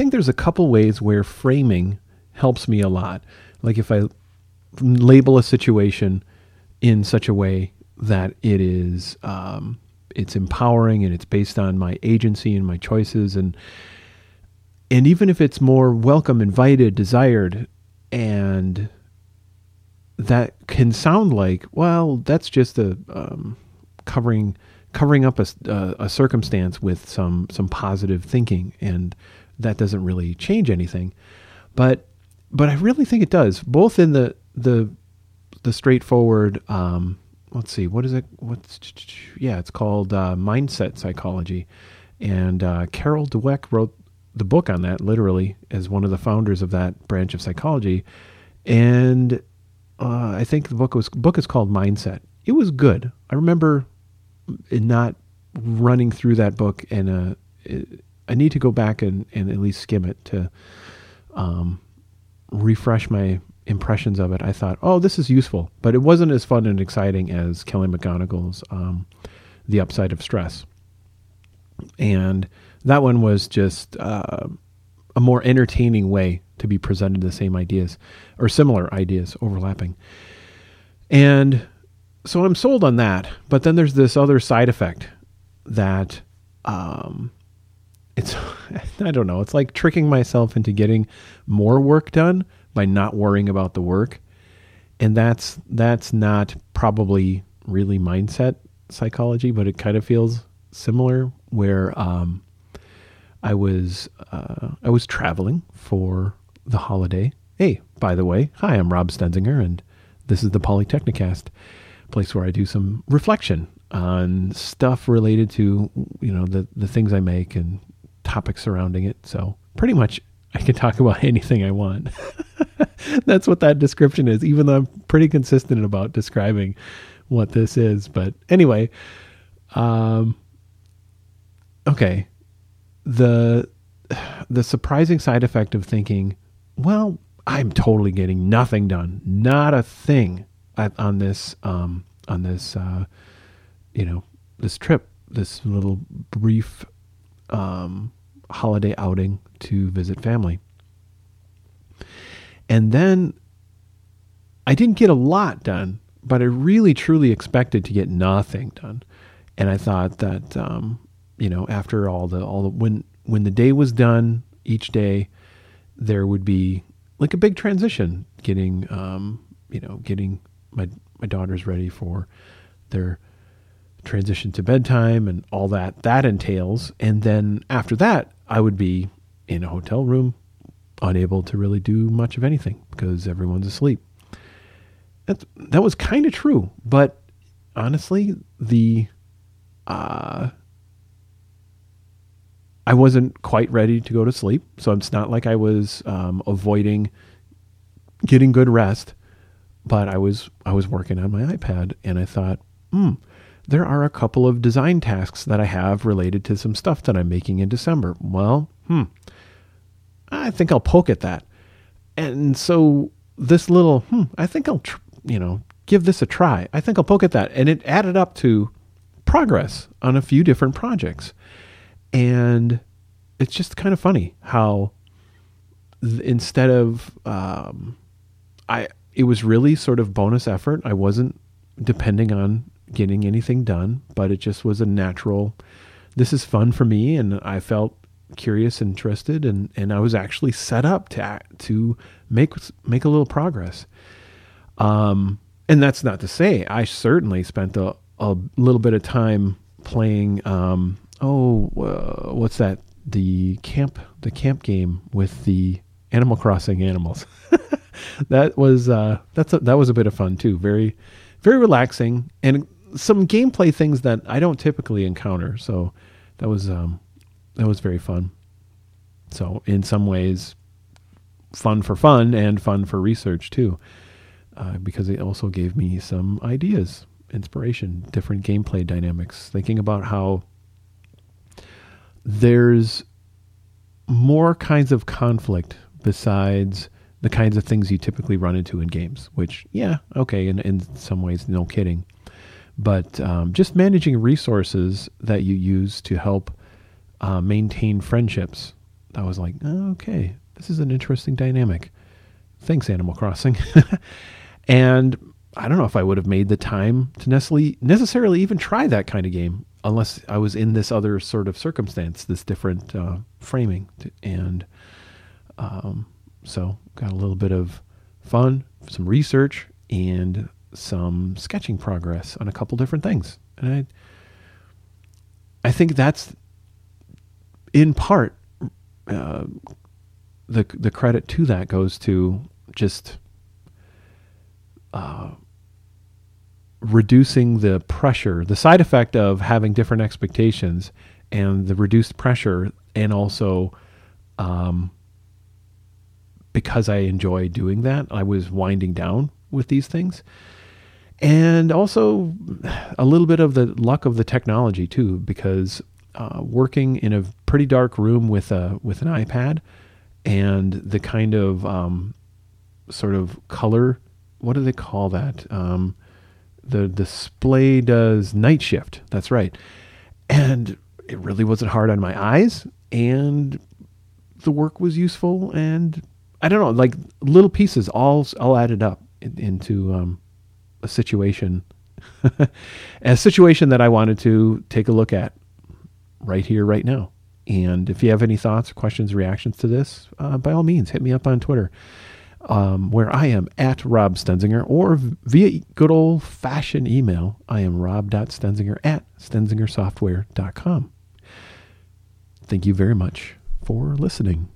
think there's a couple ways where framing helps me a lot. Like if I label a situation in such a way that it is um, it's empowering and it's based on my agency and my choices and and even if it's more welcome, invited, desired, and that can sound like well, that's just a um, covering covering up a, uh, a circumstance with some some positive thinking, and that doesn't really change anything. But but I really think it does, both in the the the straightforward. Um, let's see, what is it? What's yeah, it's called uh, mindset psychology, and uh, Carol Dweck wrote the book on that literally as one of the founders of that branch of psychology, and uh, I think the book was book is called Mindset. It was good. I remember not running through that book, uh, it, I need to go back and, and at least skim it to um, refresh my impressions of it. I thought, oh, this is useful, but it wasn't as fun and exciting as Kelly McGonigal's um, The Upside of Stress, and that one was just uh, a more entertaining way to be presented the same ideas or similar ideas overlapping. And so I'm sold on that. But then there's this other side effect that um, it's, I don't know, it's like tricking myself into getting more work done by not worrying about the work. And that's that's not probably really mindset psychology, but it kind of feels similar where um, I was uh, I was traveling for the holiday. Hey, by the way, hi, I'm Rob Stenzinger, and this is the Polytechnicast, place where I do some reflection on stuff related to you know the the things I make and topics surrounding it. So pretty much I can talk about anything I want. That's what that description is, even though I'm pretty consistent about describing what this is. But anyway, um, okay, the the surprising side effect of thinking well, I'm totally getting nothing done, not a thing on this, um, on this, uh, you know, this trip, this little brief um, holiday outing to visit family. And then I didn't get a lot done, but I really truly expected to get nothing done. And I thought that, um, you know, after all the all the when when the day was done, each day, there would be like a big transition getting um, you know getting my my daughters ready for their transition to bedtime and all that that entails and then after that I would be in a hotel room unable to really do much of anything because everyone's asleep that that was kind of true but honestly the uh I wasn't quite ready to go to sleep, so it's not like I was um, avoiding getting good rest. But I was I was working on my iPad, and I thought, hmm, there are a couple of design tasks that I have related to some stuff that I'm making in December. Well, hmm, I think I'll poke at that. And so this little, hmm, I think I'll, tr- you know, give this a try. I think I'll poke at that, and it added up to progress on a few different projects. And it's just kind of funny how th- instead of um, I it was really sort of bonus effort. I wasn't depending on getting anything done, but it just was a natural this is fun for me and I felt curious and interested and and I was actually set up to to make make a little progress. Um and that's not to say I certainly spent a, a little bit of time playing um oh, uh, what's that? The camp, the camp game with the Animal Crossing animals. that was uh, that's a, that was a bit of fun too. Very, very relaxing and some gameplay things that I don't typically encounter. So that was um, that was very fun. So in some ways, fun for fun and fun for research too, uh, because it also gave me some ideas, inspiration, different gameplay dynamics. Thinking about how there's more kinds of conflict besides the kinds of things you typically run into in games, which, yeah, okay, in, in some ways, no kidding. But um, just managing resources that you use to help uh, maintain friendships I was like, okay, this is an interesting dynamic. Thanks, Animal Crossing. and I don't know if I would have made the time to necessarily necessarily even try that kind of game unless I was in this other sort of circumstance, this different uh, framing, and um, so got a little bit of fun, some research, and some sketching progress on a couple different things, and I I think that's in part uh, the the credit to that goes to just uh, reducing the pressure, the side effect of having different expectations, and the reduced pressure, and also um, because I enjoy doing that, I was winding down with these things. And also a little bit of the luck of the technology too, because uh, working in a pretty dark room with a with an iPad and the kind of um, sort of color, what do they call that? Um, the display does night shift. That's right, and it really wasn't hard on my eyes, and the work was useful, and I don't know, like little pieces all all added up into um, a situation, a situation that I wanted to take a look at right here, right now. And if you have any thoughts, questions, reactions to this, uh, by all means, hit me up on Twitter, um, where I am at Rob Stenzinger, or via good old fashioned email. I am rob.stenzinger at stenzingersoftware.com. Thank you very much for listening.